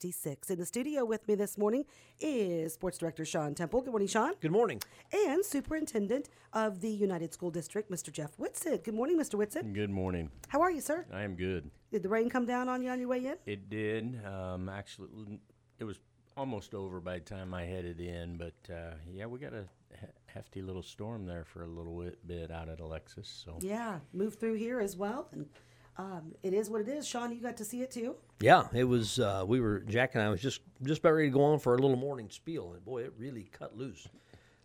66. In the studio with me this morning is Sports Director Sean Temple. Good morning, Sean. Good morning. And Superintendent of the United School District, Mr. Jeff Whitsitt. Good morning, Mr. Whitsitt. Good morning. How are you, sir? I am good. Did the rain come down on you on your way in? It did. Um, actually, it was almost over by the time I headed in, but uh, yeah, we got a hefty little storm there for a little bit, bit out at Alexis. So Yeah, moved through here as well. And um, it is what it is. Sean, you got to see it too? Yeah, it was. Uh, we were Jack and I was just just about ready to go on for a little morning spiel, and boy, it really cut loose.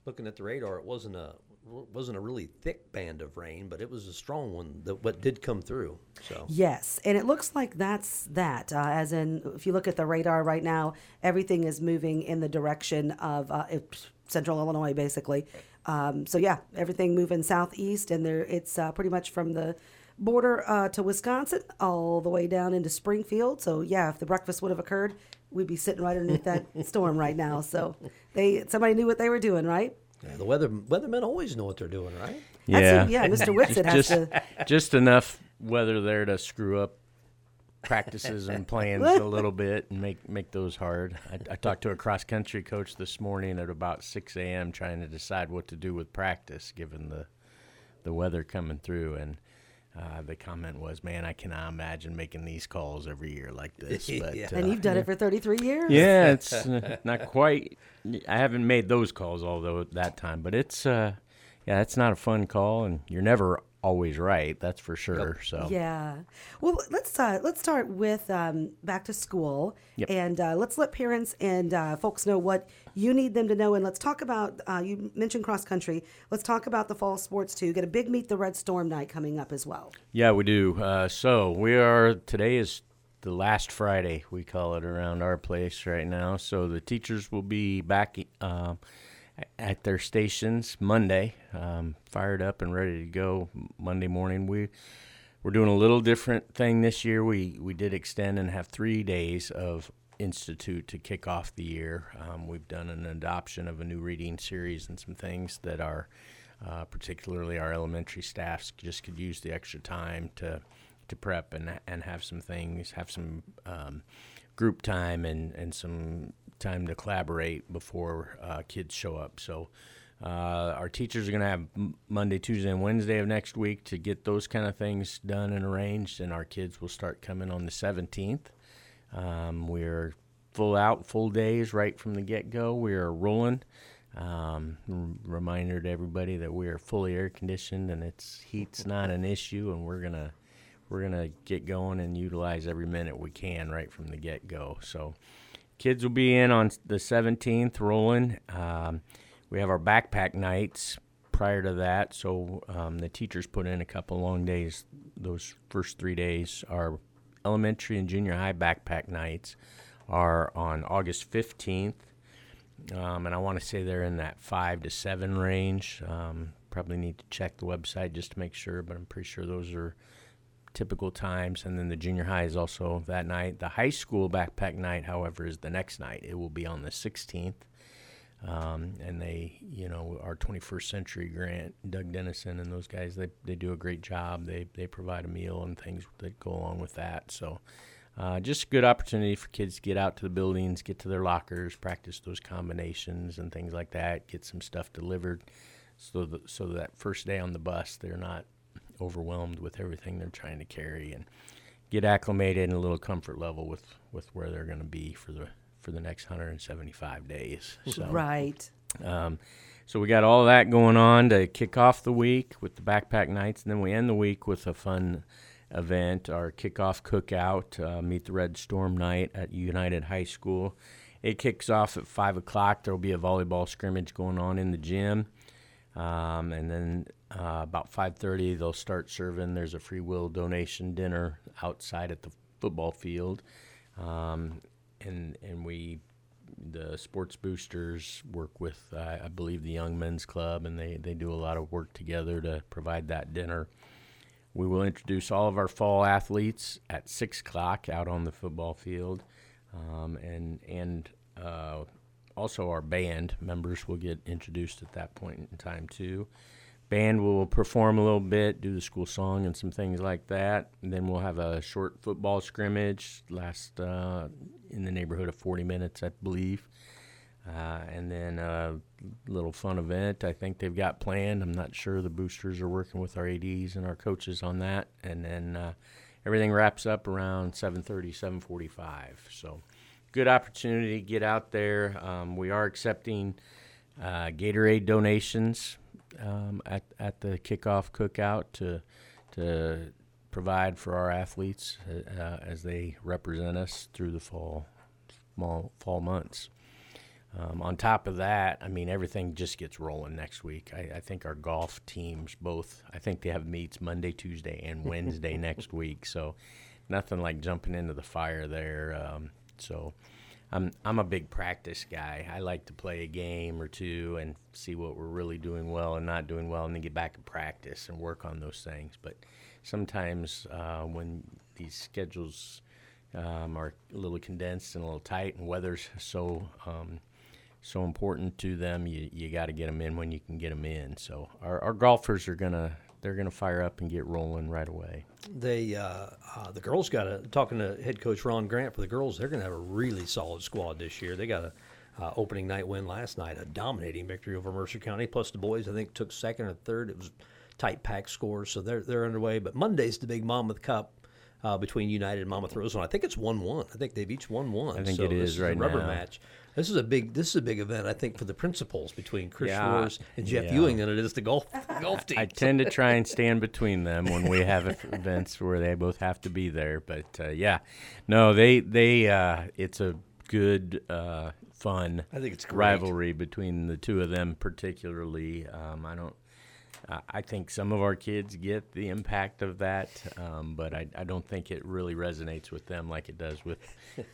Looking at the radar, it wasn't a wasn't a really thick band of rain, but it was a strong one that what did come through. So Yes, and it looks like that's that. Uh, as in, if you look at the radar right now, everything is moving in the direction of uh, central Illinois, basically. Um, so yeah, everything moving southeast, and there it's uh, pretty much from the border uh, to Wisconsin all the way down into Springfield. So yeah, if the breakfast would have occurred, we'd be sitting right underneath that storm right now. So they somebody knew what they were doing, right? yeah, the weather weathermen always know what they're doing, right? That's yeah. Mr. Whitsitt has just to. just enough weather there to screw up practices and plans a little bit and make make those hard. I, I talked to a cross country coach this morning at about 6 a.m. trying to decide what to do with practice given the the weather coming through and. Uh, the comment was, "Man, I cannot imagine making these calls every year like this." But Yeah. uh, And you've done it for 33 years. yeah, it's uh, not quite. I haven't made those calls although at that time, but it's uh, yeah, it's not a fun call, and you're never always right. That's for sure. So Yeah. Well, let's uh, let's start with um, back to school, Yep. and uh, let's let parents and uh, folks know what you need them to know. And let's talk about uh, you mentioned cross country. Let's talk about the fall sports too. Get a big meet the Red Storm night coming up as well. yeah, we do. Uh, so we are today is the last Friday we call it around our place right now. So the teachers will be back. At their stations Monday, um, fired up and ready to go Monday morning. We we're doing a little different thing this year. We we did extend and have three days of institute to kick off the year. Um, we've done an adoption of a new reading series and some things that are uh, particularly our elementary staffs just could use the extra time to to prep and and have some things, have some um, group time and and some time to collaborate before uh, kids show up. So. Uh, our teachers are going to have Monday, Tuesday, and Wednesday of next week to get those kind of things done and arranged, and our kids will start coming on the 17th. Um, we're full out, full days right from the get go. We are rolling. Um, r- reminder to everybody that we are fully air conditioned and it's heat's not an issue, and we're gonna we're gonna get going and utilize every minute we can right from the get go. So, kids will be in on the 17th, rolling. Um, we have our backpack nights prior to that, so um, the teachers put in a couple long days. Those first three days, our elementary and junior high backpack nights are on August 15th. Um, and I want to say they're in that five to seven range. Um, probably need to check the website just to make sure, but I'm pretty sure those are typical times. And then the junior high is also that night. The high school backpack night, however, is the next night. It will be on the 16th. Um, and they, you know, our 21st Century Grant, Doug Dennison, and those guys, they, they do a great job. They they provide a meal and things that go along with that. So, uh, just a good opportunity for kids to get out to the buildings, get to their lockers, practice those combinations and things like that. Get some stuff delivered, so that so that first day on the bus, they're not overwhelmed with everything they're trying to carry and get acclimated and a little comfort level with with where they're going to be for the for the next 175 days. So, Right. um, so we got all that going on to kick off the week with the backpack nights, and then we end the week with a fun event, our kickoff cookout, uh, meet the Red Storm night at United High School. It kicks off at five o'clock. There will be a volleyball scrimmage going on in the gym, um, and then uh, about five thirty they'll start serving. There's a free will donation dinner outside at the football field, um, and and we the sports boosters work with uh, I believe the Young Men's Club, and they they do a lot of work together to provide that dinner. We will introduce all of our fall athletes at six o'clock out on the football field, um, and and uh, also our band members will get introduced at that point in time too. Band will perform a little bit, do the school song and some things like that. And then we'll have a short football scrimmage, last uh, in the neighborhood of 40 minutes, I believe. Uh, and then a little fun event I think they've got planned. I'm not sure. The boosters are working with our ADs and our coaches on that. And then uh, everything wraps up around 7.30, 7.45. So good opportunity to get out there. Um, we are accepting uh, Gatorade donations um, at, at the kickoff cookout to, to provide for our athletes uh, uh, as they represent us through the fall, fall, fall months. Um, on top of that, I mean, everything just gets rolling next week. I, I, think our golf teams both, I think they have meets Monday, Tuesday, and Wednesday next week. So nothing like jumping into the fire there. Um, so I'm, I'm a big practice guy. I like to play a game or two and see what we're really doing well and not doing well, and then get back and practice and work on those things. But sometimes uh, when these schedules um, are a little condensed and a little tight, and weather's so um, so important to them. You you got to get them in when you can get them in. So our, our golfers are gonna they're gonna fire up and get rolling right away. They uh, uh, the girls got a talking to head coach Ron Grant for the girls. They're gonna have a really solid squad this year. They got a uh, opening night win last night, a dominating victory over Mercer County. Plus the boys, I think, took second or third. It was tight pack scores, so they're they're underway. But Monday's the big Monmouth Cup. Uh, between United and Monmouth Roseville, I think it's one-one. I think they've each won one. I think so it is right rubber now. match. This is a big this is a big event I think for the principals between Chris Yeah, Schwartz and Jeff yeah. Ewing than it is the golf golf team. I tend to try and stand between them when we have events where they both have to be there. But uh, yeah, no, they they uh, it's a good uh, fun. I think it's great. rivalry between the two of them, particularly. Um, I don't. I- I think some of our kids get the impact of that, um, but I, I don't think it really resonates with them like it does with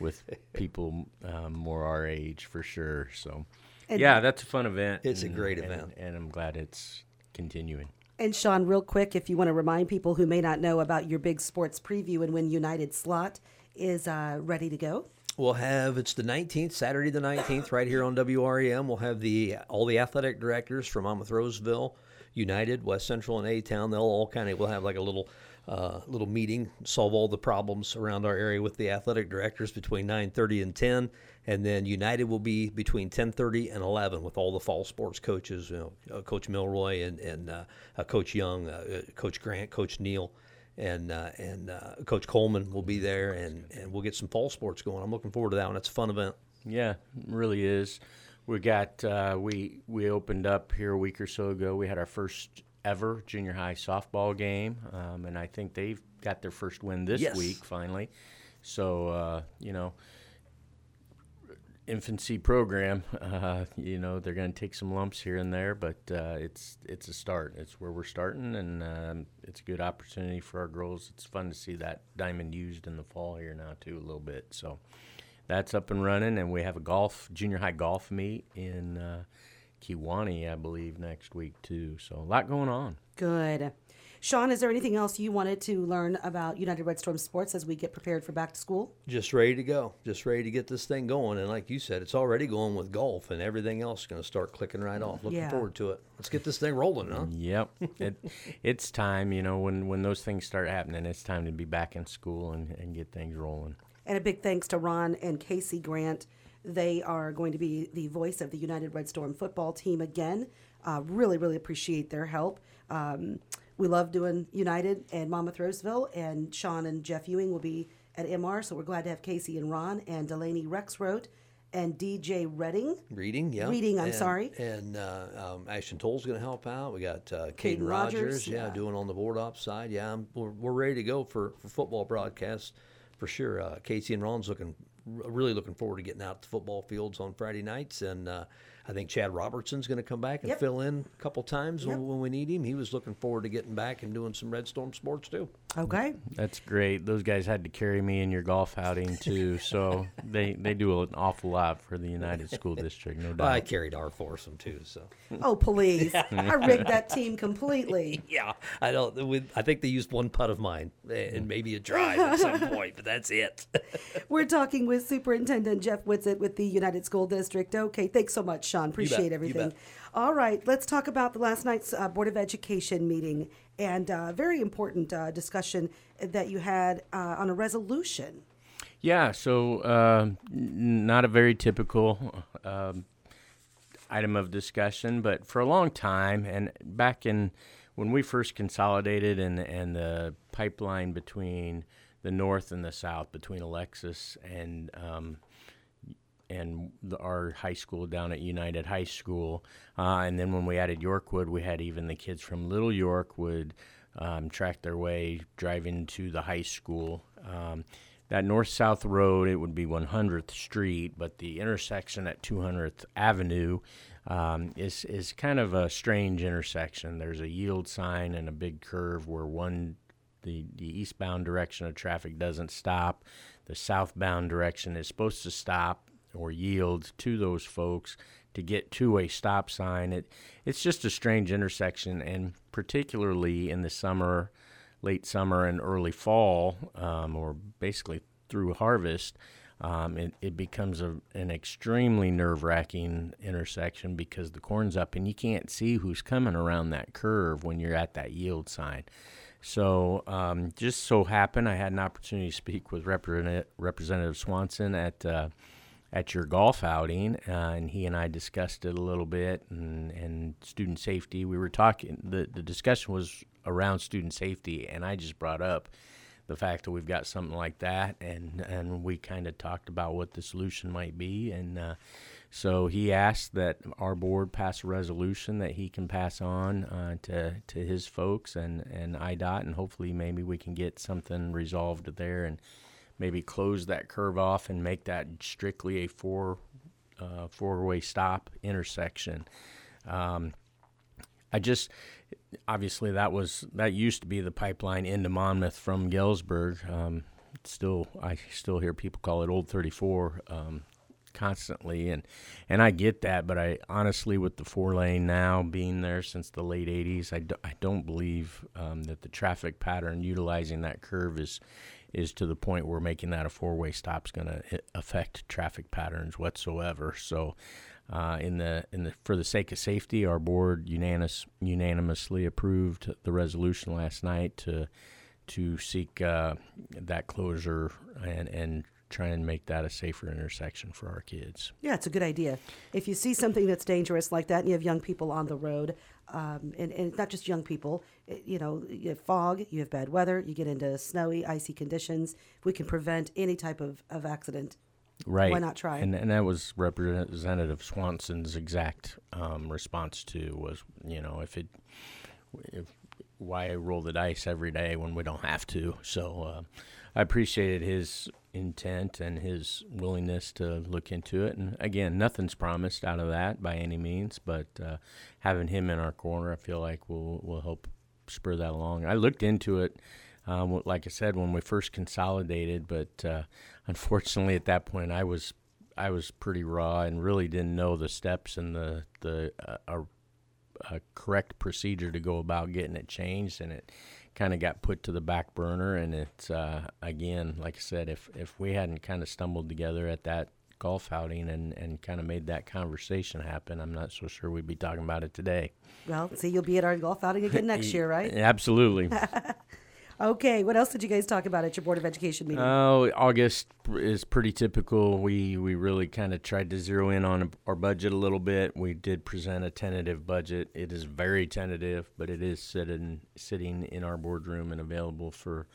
with people um, more our age for sure. So, And- yeah, that's a fun event. It's a and- great and- event. and I'm glad it's continuing. And Sean, real quick, if you want to remind people who may not know about your big sports preview and when United slot is uh, ready to go. We'll have it's the 19th, Saturday the 19th, right here on WRAM. We'll have the all the athletic directors from Monmouth Roseville, United, West Central, and A Town. They'll all kind of we'll have like a little uh, little meeting, solve all the problems around our area with the athletic directors between 9:30 and 10, and then United will be between 10:30 and 11 with all the fall sports coaches, you know, uh, Coach Milroy and and uh, uh, Coach Young, uh, uh, Coach Grant, Coach Neal and uh, and uh, Coach Coleman will be there, and, and we'll get some fall sports going. I'm looking forward to that one. It's a fun event. Yeah, it really is. We got uh, we we opened up here a week or so ago. We had our first ever junior high softball game, um, and I think they've got their first win this Yes. week finally. So uh, you know, infancy program. Uh, you know, they're going to take some lumps here and there, but uh, it's it's a start. It's where we're starting, and um, it's a good opportunity for our girls. It's fun to see that diamond used in the fall here now too a little bit. So that's up and running, and we have a golf junior high golf meet in uh, Kewanee, I believe, next week too. So a lot going on. Good. Sean, is there anything else you wanted to learn about United Red Storm Sports as we get prepared for back to school? Just ready to go. Just ready to get this thing going. And like you said, it's already going with golf, and everything else is going to start clicking right off. Looking Yeah. forward to it. Let's get this thing rolling, huh? Yep, it, it's time. You know, when when those things start happening, it's time to be back in school and, and get things rolling. And a big thanks to Ron and Casey Grant. They are going to be the voice of the United Red Storm football team again. Uh, really, really appreciate their help. Um, we love doing United and Monmouth Roseville, and Sean and Jeff Ewing will be at MR, so we're glad to have Casey and Ron and Delaney Rexroth and DJ Redding. Reading, yeah. Reading, I'm And- sorry. And uh, um, Ashton Toll's going to help out. We got uh, Caden Caden Rogers, Rogers, yeah, yeah. doing on the board op side. Yeah, I'm, we're, we're ready to go for, for football broadcasts for sure. Uh, Casey and Ron's looking really looking forward to getting out to football fields on Friday nights, and uh, I think Chad Robertson's going to come back and Yep. fill in a couple times Yep. when, when we need him. He was looking forward to getting back and doing some Red Storm sports too. Okay. That's great. Those guys had to carry me in your golf outing too, so they they do an awful lot for the United School District, no doubt. I carried our foursome too, so Oh, please. I rigged that team completely. yeah, I don't. we- I think they used one putt of mine eh, and maybe a drive at some point, but that's it. We're talking with with Superintendent Jeff Whitsitt with the United School District. Okay, thanks so much, Sean. Appreciate you everything. All right, let's talk about the last night's uh, Board of Education meeting and uh, very important uh, discussion that you had uh, on a resolution. Yeah, so um, not a very typical um, item of discussion, but for a long time, and back in when we first consolidated and and the pipeline between the north and the south, between Alexis and um, and the, our high school down at United High School. Uh, and then when we added Yorkwood, we had even the kids from Little York would um, track their way driving to the high school. Um, that north south road, it would be 100th Street, but the intersection at 200th Avenue um, is, is kind of a strange intersection. There's a yield sign and a big curve where one the, the eastbound direction of traffic doesn't stop. The southbound direction is supposed to stop or yield to those folks to get to a stop sign. It it's just a strange intersection, and particularly in the summer, late summer and early fall, um, or basically through harvest. Um, it, it becomes a, an extremely nerve wracking intersection because the corn's up and you can't see who's coming around that curve when you're at that yield sign. So, um, just so happened I had an opportunity to speak with Representative, Representative Swanson at uh, at your golf outing, uh, and he and I discussed it a little bit and, and student safety. We were talking. the The discussion was around student safety, and I just brought up the fact that we've got something like that, and and we kind of talked about what the solution might be, and uh, so he asked that our board pass a resolution that he can pass on uh, to to his folks and and IDOT, and hopefully maybe we can get something resolved there and maybe close that curve off and make that strictly a four uh, four way stop intersection. Um, I just obviously that was that used to be the pipeline into Monmouth from Galesburg. Um, still, I still hear people call it Old 34 um, constantly, and and I get that, but I honestly, with the four lane now being there since the late 80s, I, do, I don't believe um, that the traffic pattern utilizing that curve is is to the point where making that a four way stop is going to affect traffic patterns whatsoever. So. Uh, in the in the for the sake of safety, our board unanimous, unanimously approved the resolution last night to to seek uh, that closure and and try and make that a safer intersection for our kids. Yeah, it's a good idea. If you see something that's dangerous like that, and you have young people on the road, um, and, and not just young people, it- you know, you have fog, you have bad weather, you get into snowy, icy conditions. If we can prevent any type of, of accident, Right. Why not try? And and that was Representative Swanson's exact um, response to was, you know, if it, if why roll the dice every day when we don't have to? So uh, I appreciated his intent and his willingness to look into it. And again, nothing's promised out of that by any means, but uh, having him in our corner, I feel like will will help spur that along. I looked into it. Um, like I said, when we first consolidated, but uh, unfortunately, at that point, I was I was pretty raw and really didn't know the steps and the the uh, correct procedure to go about getting it changed, and it kind of got put to the back burner. And it's uh, again, like I said, if if we hadn't kind of stumbled together at that golf outing and and kind of made that conversation happen, I'm not so sure we'd be talking about it today. well, see, you'll be at our golf outing again next year, right? Absolutely. Okay, what else did you guys talk about at your Board of Education meeting? Oh, August is pretty typical. We we really kind of tried to zero in on our budget a little bit. We did present a tentative budget. It is very tentative, but it is sitting sitting in our boardroom and available for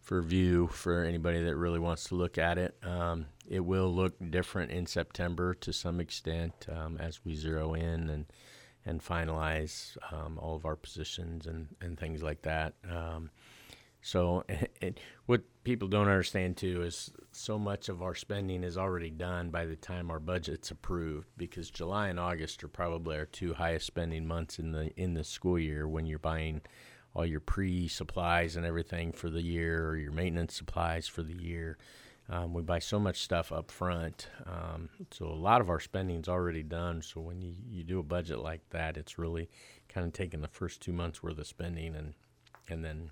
for view for anybody that really wants to look at it. Um, it will look different in September to some extent um, as we zero in and and finalize um, all of our positions and, and things like that. So, what people don't understand too is so much of our spending is already done by the time our budget's approved. Because July and August are probably our two highest spending months in the in the school year when you're buying all your pre supplies and everything for the year, or your maintenance supplies for the year. Um, we buy so much stuff up front, um, so a lot of our spending's already done. So when you, you do a budget like that, it's really kind of taking the first two months worth of spending and and then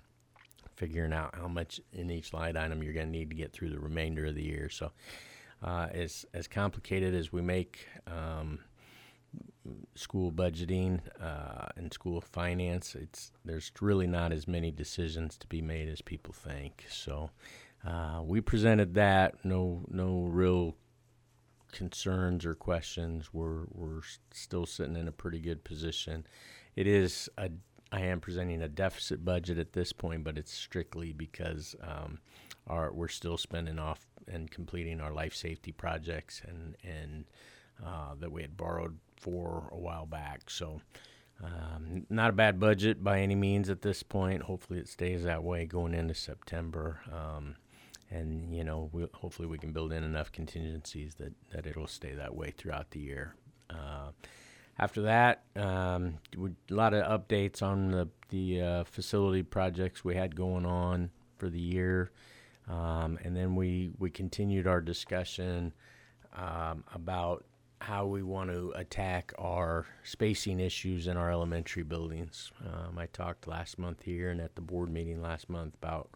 figuring out how much in each line item you're going to need to get through the remainder of the year. So uh, as as complicated as we make um, school budgeting uh, and school finance, it's there's really not as many decisions to be made as people think. So uh, we presented that. No no real concerns or questions. We're we're still sitting in a pretty good position. It is a I am presenting a deficit budget at this point, but it's strictly because um, our we're still spending off and completing our life safety projects and and uh, that we had borrowed for a while back. So. Um, not a bad budget by any means at this point. Hopefully, it stays that way going into September. Um, and you know, we, hopefully, we can build in enough contingencies that, that it'll stay that way throughout the year. Uh, after that, um, a lot of updates on the the uh, facility projects we had going on for the year, um, and then we we continued our discussion um, about how we want to attack our spacing issues in our elementary buildings. Um, I talked last month here and at the board meeting last month about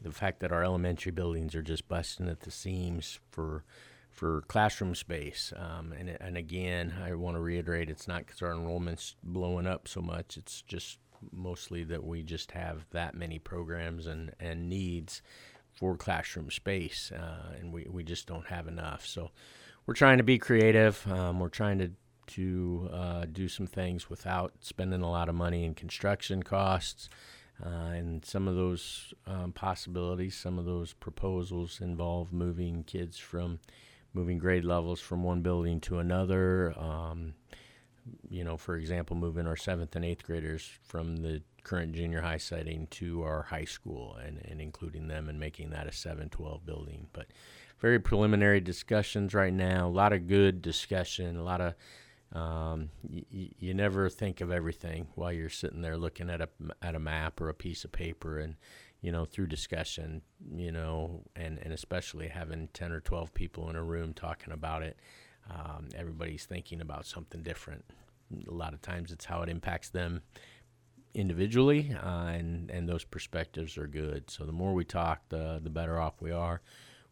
the fact that our elementary buildings are just busting at the seams for for classroom space. Um, and and again, I want to reiterate, it's not because our enrollment's blowing up so much. It's just mostly that we just have that many programs and and needs for classroom space, uh, and we we just don't have enough. So we're trying to be creative. Um, we're trying to to uh, do some things without spending a lot of money in construction costs. Uh, and some of those um, possibilities, some of those proposals involve moving kids from moving grade levels from one building to another. Um, you know, for example, moving our seventh and eighth graders from the current junior high setting to our high school and, and including them and making that a 712 building. But very preliminary discussions right now. A lot of good discussion. A lot of um, y- you never think of everything while you're sitting there looking at a at a map or a piece of paper, and you know through discussion, you know, and and especially having ten or twelve people in a room talking about it. Um, everybody's thinking about something different. A lot of times, it's how it impacts them individually, uh, and and those perspectives are good. So the more we talk, the the better off we are.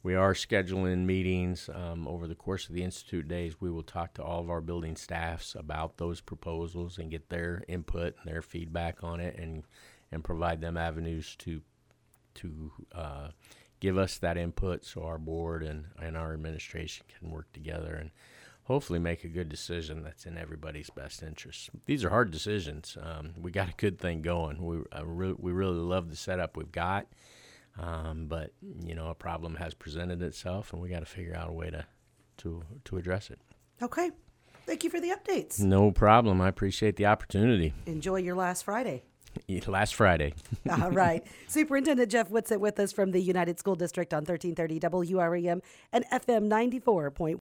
We are scheduling meetings um, over the course of the Institute days. We will talk to all of our building staffs about those proposals and get their input and their feedback on it, and and provide them avenues to to uh, give us that input, so our board and and our administration can work together and hopefully make a good decision that's in everybody's best interest. These are hard decisions. Um, we got a good thing going. We re- we really love the setup we've got. Um, but you know, a problem has presented itself, and we got to figure out a way to to to address it. Okay. Thank you for the updates. No problem. I appreciate the opportunity. Enjoy your last Friday. Last Friday. All right. Superintendent Jeff Whitsitt with us from the United School District on 1330 WRAM and FM 94.1.